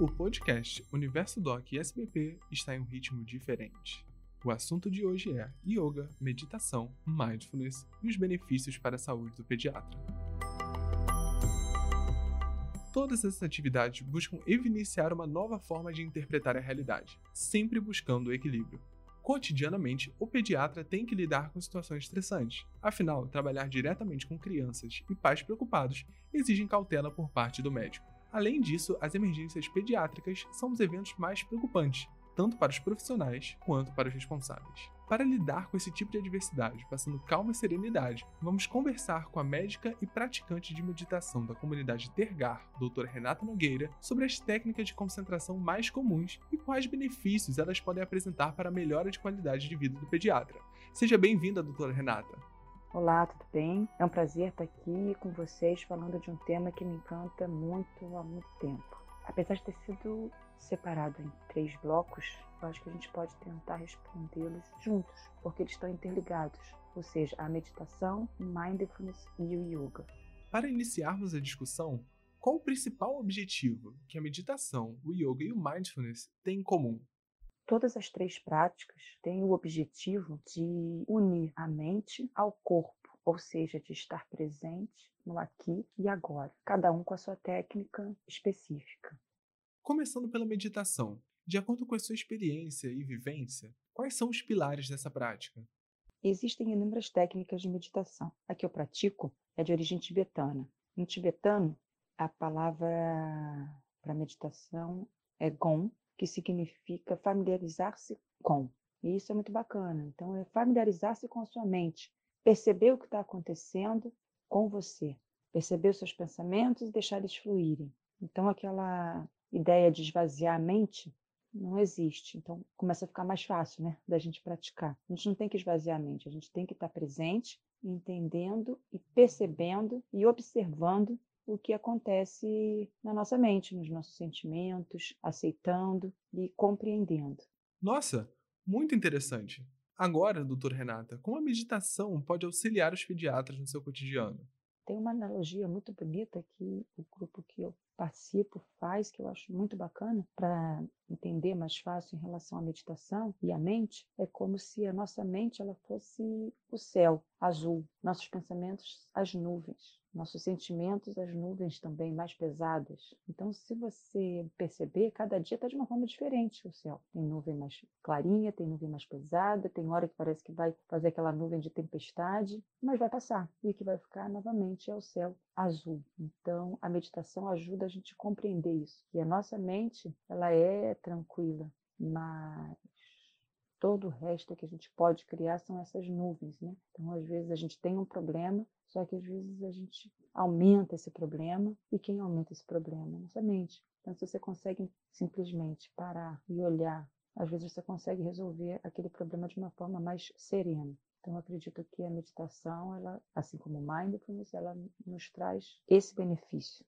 O podcast Universo Doc e SBP está em um ritmo diferente. O assunto de hoje é yoga, meditação, mindfulness e os benefícios para a saúde do pediatra. Todas essas atividades buscam evidenciar uma nova forma de interpretar a realidade, sempre buscando o equilíbrio. Cotidianamente, o pediatra tem que lidar com situações estressantes. Afinal, trabalhar diretamente com crianças e pais preocupados exigem cautela por parte do médico. Além disso, as emergências pediátricas são os eventos mais preocupantes, tanto para os profissionais quanto para os responsáveis. Para lidar com esse tipo de adversidade, passando calma e serenidade, vamos conversar com a médica e praticante de meditação da comunidade Tergar, doutora Renata Nogueira, sobre as técnicas de concentração mais comuns e quais benefícios elas podem apresentar para a melhora de qualidade de vida do pediatra. Seja bem-vinda, doutora Renata. Olá, tudo bem? É um prazer estar aqui com vocês falando de um tema que me encanta muito há muito tempo. Apesar de ter sido separado em três blocos, eu acho que a gente pode tentar respondê-los juntos, porque eles estão interligados, ou seja, a meditação, mindfulness e o yoga. Para iniciarmos a discussão, qual o principal objetivo que a meditação, o yoga e o mindfulness têm em comum? Todas as três práticas têm o objetivo de unir a mente ao corpo, ou seja, de estar presente no aqui e agora, cada um com a sua técnica específica. Começando pela meditação, de acordo com a sua experiência e vivência, quais são os pilares dessa prática? Existem inúmeras técnicas de meditação. A que eu pratico é de origem tibetana. Em tibetano, a palavra para meditação é Gon, que significa familiarizar-se com. E isso é muito bacana. Então, é familiarizar-se com a sua mente, perceber o que está acontecendo com você, perceber os seus pensamentos e deixar eles fluírem. Então, aquela ideia de esvaziar a mente não existe. Então, começa a ficar mais fácil né, da gente praticar. A gente não tem que esvaziar a mente, a gente tem que estar presente, entendendo e percebendo e observando o que acontece na nossa mente, nos nossos sentimentos, aceitando e compreendendo. Nossa, muito interessante. Agora, doutor Renata, como a meditação pode auxiliar os pediatras no seu cotidiano? Tem uma analogia muito bonita que o grupo que eu participo faz, que eu acho muito bacana, para entender mais fácil em relação à meditação e à mente, é como se a nossa mente ela fosse o céu azul, nossos pensamentos as nuvens nossos sentimentos, as nuvens também mais pesadas. Então, se você perceber, cada dia está de uma forma diferente o céu. Tem nuvem mais clarinha, tem nuvem mais pesada, tem hora que parece que vai fazer aquela nuvem de tempestade, mas vai passar. E o que vai ficar novamente é o céu azul. Então, a meditação ajuda a gente compreender isso. E a nossa mente, ela é tranquila, mas todo o resto que a gente pode criar são essas nuvens, né? Então, às vezes a gente tem um problema, só que às vezes a gente aumenta esse problema e quem aumenta esse problema? Nossa mente. Então, se você consegue simplesmente parar e olhar, às vezes você consegue resolver aquele problema de uma forma mais serena. Então, acredito que a meditação, ela, assim como o mindfulness, ela nos traz esse benefício.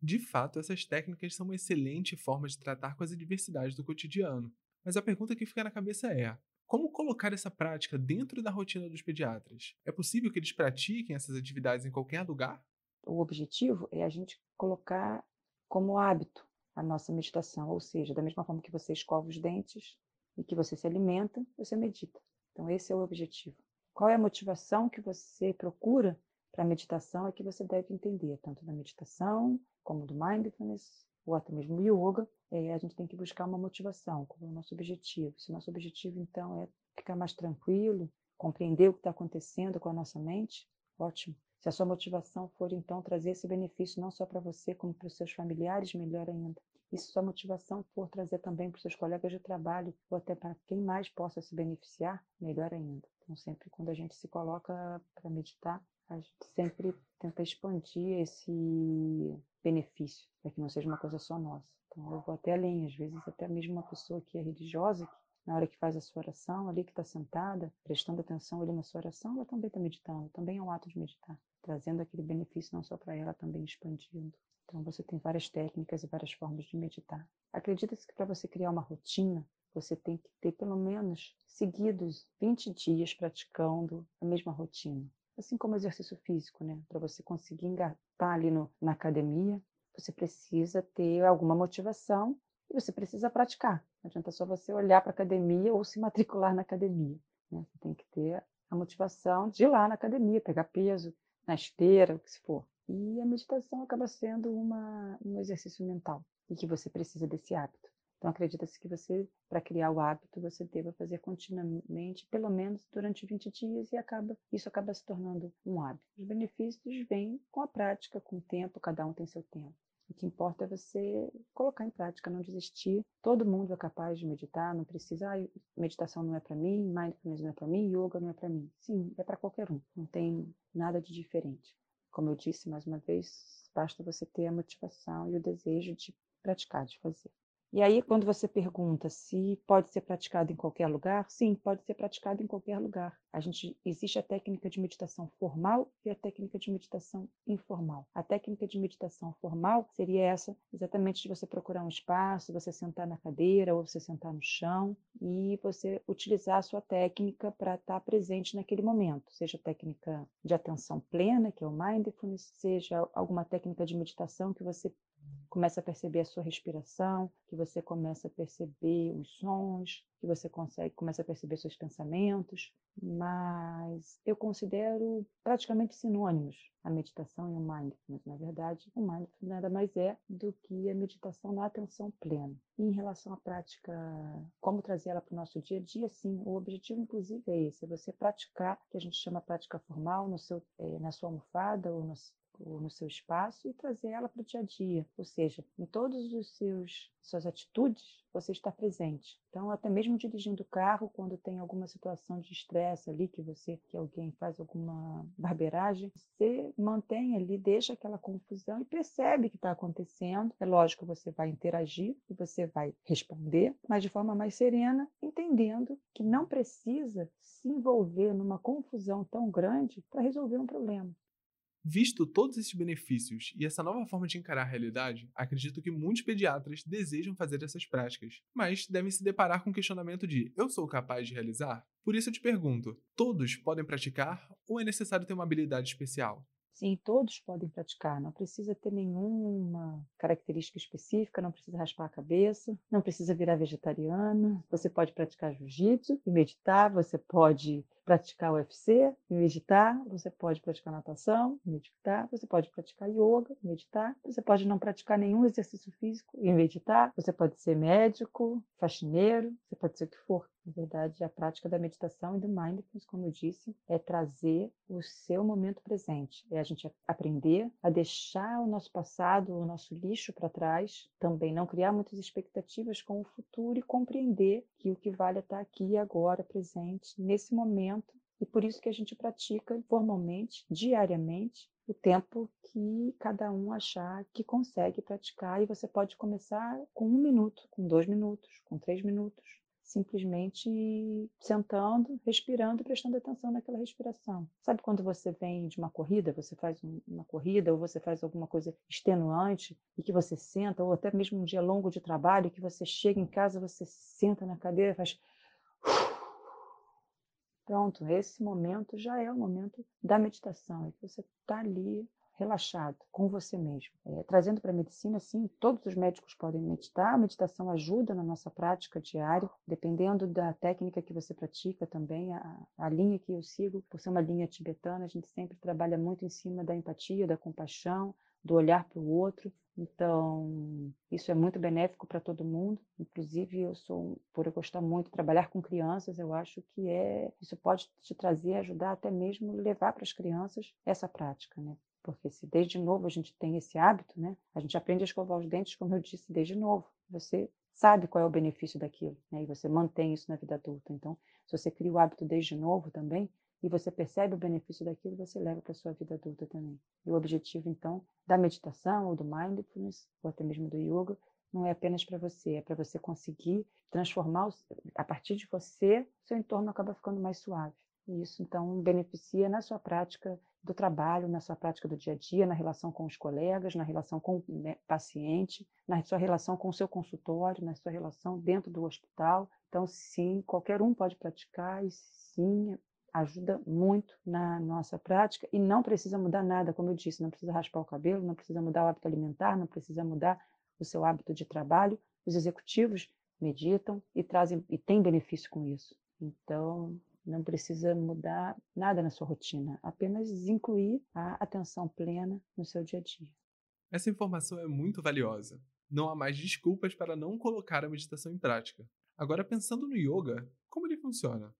De fato, essas técnicas são uma excelente forma de tratar com as adversidades do cotidiano. Mas a pergunta que fica na cabeça é: como colocar essa prática dentro da rotina dos pediatras? É possível que eles pratiquem essas atividades em qualquer lugar? O objetivo é a gente colocar como hábito a nossa meditação, ou seja, da mesma forma que você escova os dentes e que você se alimenta, você medita. Então, esse é o objetivo. Qual é a motivação que você procura para a meditação? É que você deve entender, tanto da meditação, como do mindfulness, ou até mesmo yoga, é, a gente tem que buscar uma motivação, qual é o nosso objetivo. Se o nosso objetivo, então, é ficar mais tranquilo, compreender o que está acontecendo com a nossa mente, ótimo. Se a sua motivação for, então, trazer esse benefício não só para você, como para os seus familiares, melhor ainda. E se sua motivação for trazer também para os seus colegas de trabalho, ou até para quem mais possa se beneficiar, melhor ainda. Então, sempre quando a gente se coloca para meditar, a gente sempre tenta expandir esse benefício, para que não seja uma coisa só nossa. Então, eu vou até além, às vezes, até mesmo uma pessoa que é religiosa, que na hora que faz a sua oração, ali que está sentada, prestando atenção ali na sua oração, ela também está meditando, também é um ato de meditar, trazendo aquele benefício não só para ela, também expandindo. Então, você tem várias técnicas e várias formas de meditar. Acredita-se que para você criar uma rotina, você tem que ter pelo menos seguidos 20 dias praticando a mesma rotina. Assim como exercício físico, né? Para você conseguir engatar ali no, na academia, você precisa ter alguma motivação e você precisa praticar. Não adianta só você olhar para a academia ou se matricular na academia. Né? Você tem que ter a motivação de ir lá na academia, pegar peso, na esteira, o que se for. E a meditação acaba sendo uma, um exercício mental e que você precisa desse hábito. Então, acredita-se que você, para criar o hábito, você deva fazer continuamente, pelo menos durante 20 dias, e acaba, isso acaba se tornando um hábito. Os benefícios vêm com a prática, com o tempo, cada um tem seu tempo. O que importa é você colocar em prática, não desistir. Todo mundo é capaz de meditar, não precisa, ah, meditação não é para mim, mindfulness não é para mim, yoga não é para mim. Sim, é para qualquer um, não tem nada de diferente. Como eu disse mais uma vez, basta você ter a motivação e o desejo de praticar, de fazer. E aí, quando você pergunta se pode ser praticado em qualquer lugar, sim, pode ser praticado em qualquer lugar. A gente existe a técnica de meditação formal e a técnica de meditação informal. A técnica de meditação formal seria essa, exatamente de você procurar um espaço, você sentar na cadeira ou você sentar no chão e você utilizar a sua técnica para estar presente naquele momento, seja técnica de atenção plena, que é o mindfulness, seja alguma técnica de meditação que você começa a perceber a sua respiração, que você começa a perceber os sons, que você consegue começa a perceber seus pensamentos, mas eu considero praticamente sinônimos a meditação e o mindfulness. Na verdade, o mindfulness nada mais é do que a meditação na atenção plena. E em relação à prática, como trazer ela para o nosso dia a dia, sim, o objetivo inclusive é esse, é você praticar, que a gente chama prática formal, no seu, é, na sua almofada ou no, no seu espaço e trazer ela para o dia a dia. Ou seja, em todos os seus suas atitudes, você está presente. Então, até mesmo dirigindo o carro, quando tem alguma situação de estresse ali, que você, que alguém faz alguma barbeiragem, você mantém ali, deixa aquela confusão e percebe que está acontecendo. É lógico que você vai interagir e você vai responder, mas de forma mais serena, entendendo que não precisa se envolver numa confusão tão grande para resolver um problema. Visto todos esses benefícios e essa nova forma de encarar a realidade, acredito que muitos pediatras desejam fazer essas práticas, mas devem se deparar com o questionamento de: eu sou capaz de realizar? Por isso eu te pergunto: todos podem praticar ou é necessário ter uma habilidade especial? Sim, todos podem praticar, não precisa ter nenhuma característica específica, não precisa raspar a cabeça, não precisa virar vegetariano. Você pode praticar jiu-jitsu e meditar, você pode praticar UFC, meditar, você pode praticar natação, meditar, você pode praticar yoga, meditar, você pode não praticar nenhum exercício físico e meditar, você pode ser médico, faxineiro, você pode ser o que for. Na verdade, a prática da meditação e do mindfulness, como eu disse, é trazer o seu momento presente, é a gente aprender a deixar o nosso passado, o nosso lixo para trás, também não criar muitas expectativas com o futuro e compreender que o que vale é estar aqui e agora, presente, nesse momento e por isso que a gente pratica formalmente, diariamente, o tempo que cada um achar que consegue praticar. E você pode começar com um minuto, com dois minutos, com três minutos, simplesmente sentando, respirando, prestando atenção naquela respiração. Sabe quando você vem de uma corrida, você faz uma corrida ou você faz alguma coisa extenuante e que você senta, ou até mesmo um dia longo de trabalho, que você chega em casa, você senta na cadeira faz Pronto, esse momento já é o momento da meditação, é que você está ali relaxado com você mesmo. É, trazendo para a medicina, sim, todos os médicos podem meditar, a meditação ajuda na nossa prática diária, dependendo da técnica que você pratica também, a, a linha que eu sigo, por ser uma linha tibetana, a gente sempre trabalha muito em cima da empatia, da compaixão, do olhar para o outro. Então, isso é muito benéfico para todo mundo. Inclusive, eu sou, por eu gostar muito trabalhar com crianças, eu acho que é isso pode te trazer, ajudar até mesmo levar para as crianças essa prática, né? Porque se desde novo a gente tem esse hábito, né? A gente aprende a escovar os dentes, como eu disse, desde novo. Você sabe qual é o benefício daquilo, né? E você mantém isso na vida adulta. Então, se você cria o hábito desde novo também, e você percebe o benefício daquilo, você leva para a sua vida adulta também. E o objetivo, então, da meditação ou do mindfulness, ou até mesmo do yoga, não é apenas para você, é para você conseguir transformar, a partir de você, seu entorno acaba ficando mais suave. E isso, então, beneficia na sua prática do trabalho, na sua prática do dia a dia, na relação com os colegas, na relação com o né, paciente, na sua relação com o seu consultório, na sua relação dentro do hospital. Então, sim, qualquer um pode praticar e sim, ajuda muito na nossa prática e não precisa mudar nada, como eu disse, não precisa raspar o cabelo, não precisa mudar o hábito alimentar, não precisa mudar o seu hábito de trabalho. Os executivos meditam e trazem e têm benefício com isso. Então, não precisa mudar nada na sua rotina, apenas incluir a atenção plena no seu dia a dia. Essa informação é muito valiosa. Não há mais desculpas para não colocar a meditação em prática. Agora, pensando no yoga, como ele funciona?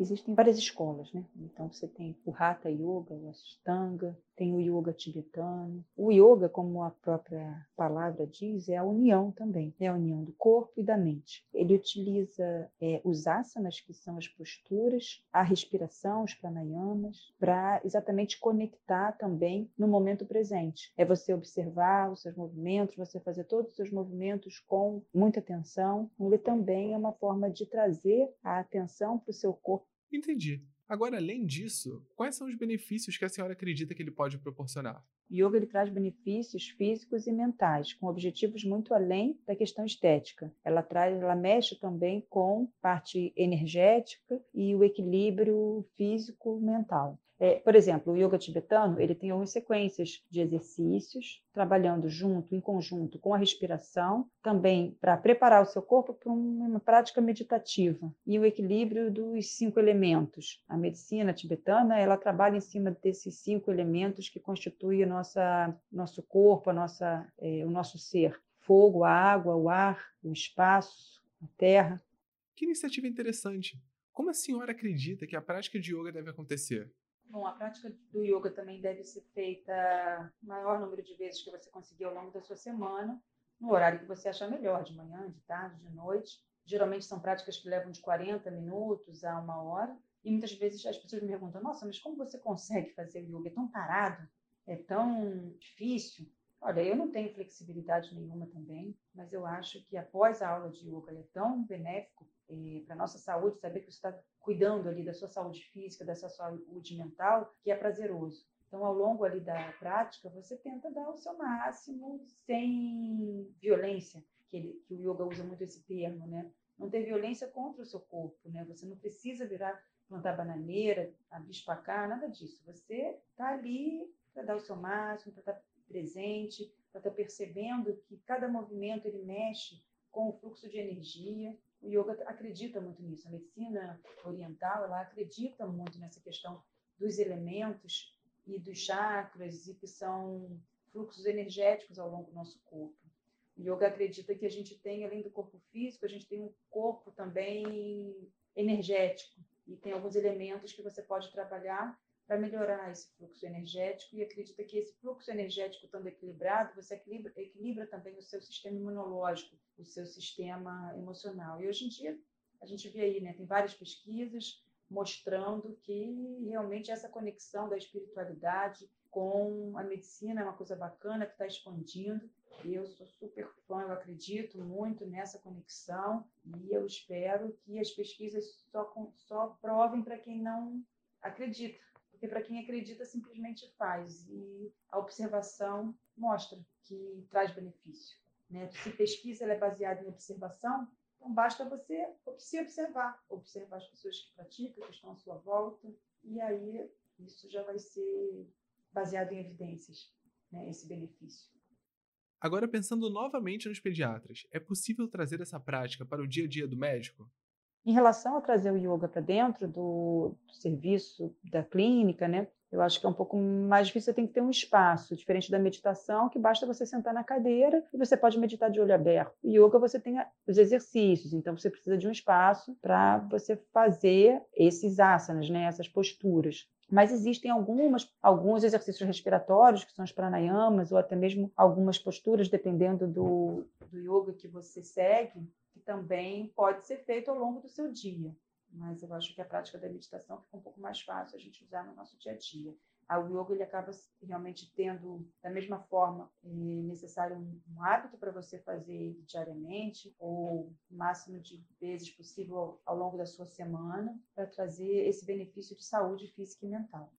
Existem várias escolas, né? Então você tem o Hatha Yoga, o Ashtanga, tem o Yoga tibetano. O Yoga, como a própria palavra diz, é a união também, é a união do corpo e da mente. Ele utiliza é, os asanas, que são as posturas, a respiração, os pranayamas, para exatamente conectar também no momento presente. É você observar os seus movimentos, você fazer todos os seus movimentos com muita atenção. Ele também é uma forma de trazer a atenção para o seu corpo Entendi. Agora, além disso, quais são os benefícios que a senhora acredita que ele pode proporcionar? Yoga ele traz benefícios físicos e mentais, com objetivos muito além da questão estética. Ela traz, ela mexe também com parte energética e o equilíbrio físico-mental. É, por exemplo, o yoga tibetano ele tem algumas sequências de exercícios, trabalhando junto, em conjunto com a respiração, também para preparar o seu corpo para uma prática meditativa e o equilíbrio dos cinco elementos. A medicina tibetana ela trabalha em cima desses cinco elementos que constituem o nossa, nosso corpo, a nossa, é, o nosso ser: fogo, a água, o ar, o espaço, a terra. Que iniciativa interessante! Como a senhora acredita que a prática de yoga deve acontecer? Bom, a prática do yoga também deve ser feita o maior número de vezes que você conseguir ao longo da sua semana, no horário que você achar melhor, de manhã, de tarde, de noite. Geralmente são práticas que levam de 40 minutos a uma hora. E muitas vezes as pessoas me perguntam: nossa, mas como você consegue fazer yoga? É tão parado? É tão difícil? Olha, eu não tenho flexibilidade nenhuma também, mas eu acho que após a aula de yoga é tão benéfico eh, para a nossa saúde, saber que você está cuidando ali da sua saúde física, da sua saúde mental, que é prazeroso. Então, ao longo ali da prática, você tenta dar o seu máximo sem violência, que, ele, que o yoga usa muito esse termo, né? Não ter violência contra o seu corpo, né? Você não precisa virar plantar bananeira, abispacar, nada disso. Você está ali para dar o seu máximo, para estar tá presente, para estar tá percebendo que cada movimento ele mexe com o fluxo de energia o yoga acredita muito nisso. A medicina oriental ela acredita muito nessa questão dos elementos e dos chakras e que são fluxos energéticos ao longo do nosso corpo. O yoga acredita que a gente tem, além do corpo físico, a gente tem um corpo também energético e tem alguns elementos que você pode trabalhar para melhorar esse fluxo energético e acredita que esse fluxo energético estando equilibrado, você equilibra, equilibra também o seu sistema imunológico, o seu sistema emocional. E hoje em dia, a gente vê aí, né, tem várias pesquisas mostrando que realmente essa conexão da espiritualidade com a medicina é uma coisa bacana que está expandindo. Eu sou super fã, eu acredito muito nessa conexão e eu espero que as pesquisas só, só provem para quem não acredita porque para quem acredita simplesmente faz e a observação mostra que traz benefício. Né? Se pesquisa é baseada em observação, então basta você se observar, observar as pessoas que praticam, que estão à sua volta, e aí isso já vai ser baseado em evidências, né? esse benefício. Agora, pensando novamente nos pediatras, é possível trazer essa prática para o dia a dia do médico? Em relação a trazer o yoga para dentro do, do, serviço da clínica, né? Eu acho que é um pouco mais difícil, você tem que ter um espaço, diferente da meditação, que basta você sentar na cadeira e você pode meditar de olho aberto. O yoga você tem os exercícios, então você precisa de um espaço para você fazer esses asanas, né, essas posturas. Mas existem algumas, alguns exercícios respiratórios, que são os pranayamas, ou até mesmo algumas posturas, dependendo do, do yoga que você segue, também pode ser feito ao longo do seu dia. Mas eu acho que a prática da meditação fica um pouco mais fácil a gente usar no nosso dia a dia. O yoga ele acaba realmente tendo, da mesma forma, é necessário um, hábito para você fazer diariamente, ou o máximo de vezes possível ao longo da sua semana, para trazer esse benefício de saúde física e mental.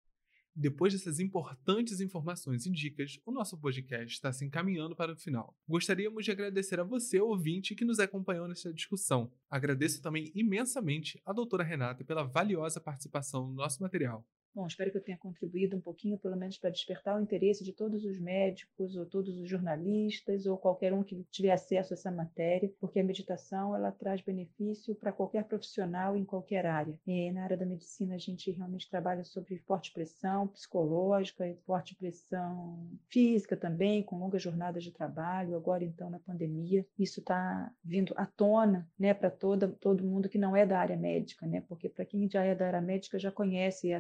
Depois dessas importantes informações e dicas, o nosso podcast está se encaminhando para o final. Gostaríamos de agradecer a você, ouvinte, que nos acompanhou nessa discussão. Agradeço também imensamente a doutora Renata pela valiosa participação no nosso material. Bom, espero que eu tenha contribuído um pouquinho, pelo menos, para despertar o interesse de todos os médicos ou todos os jornalistas ou qualquer um que tiver acesso a essa matéria, porque a meditação ela traz benefício para qualquer profissional em qualquer área. E na área da medicina a gente realmente trabalha sobre forte pressão psicológica e forte pressão física também, com longas jornadas de trabalho. Agora então na pandemia isso está vindo à tona, né, para todo mundo que não é da área médica, né, porque para quem já é da área médica já conhece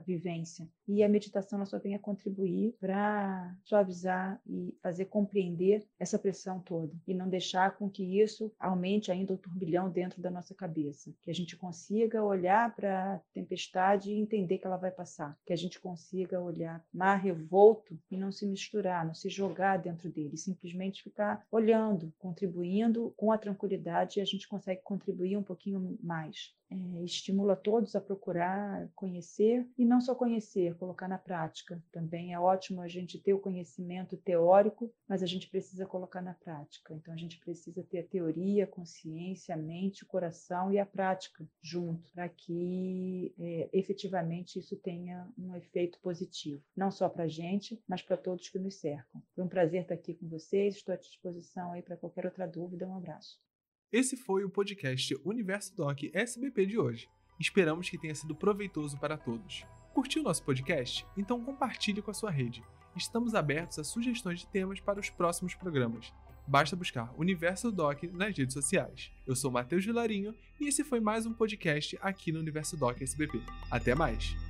vivência. E a meditação ela só vem a contribuir para suavizar e fazer compreender essa pressão toda e não deixar com que isso aumente ainda o turbilhão dentro da nossa cabeça. Que a gente consiga olhar para a tempestade e entender que ela vai passar. Que a gente consiga olhar mar revolto e não se misturar, não se jogar dentro dele, simplesmente ficar olhando, contribuindo com a tranquilidade e a gente consegue contribuir um pouquinho mais é, estimula todos a procurar conhecer e não só conhecer, colocar na prática. Também é ótimo a gente ter o conhecimento teórico, mas a gente precisa colocar na prática. Então a gente precisa ter a teoria, a consciência, a mente, o coração e a prática junto, para que é, efetivamente isso tenha um efeito positivo, não só para a gente, mas para todos que nos cercam. Foi um prazer estar aqui com vocês, estou à disposição aí para qualquer outra dúvida. Um abraço. Esse foi o podcast Universo Doc SBP de hoje. Esperamos que tenha sido proveitoso para todos. Curtiu nosso podcast? Então compartilhe com a sua rede. Estamos abertos a sugestões de temas para os próximos programas. Basta buscar Universo Doc nas redes sociais. Eu sou Matheus Vilarinho e esse foi mais um podcast aqui no Universo Doc SBP. Até mais!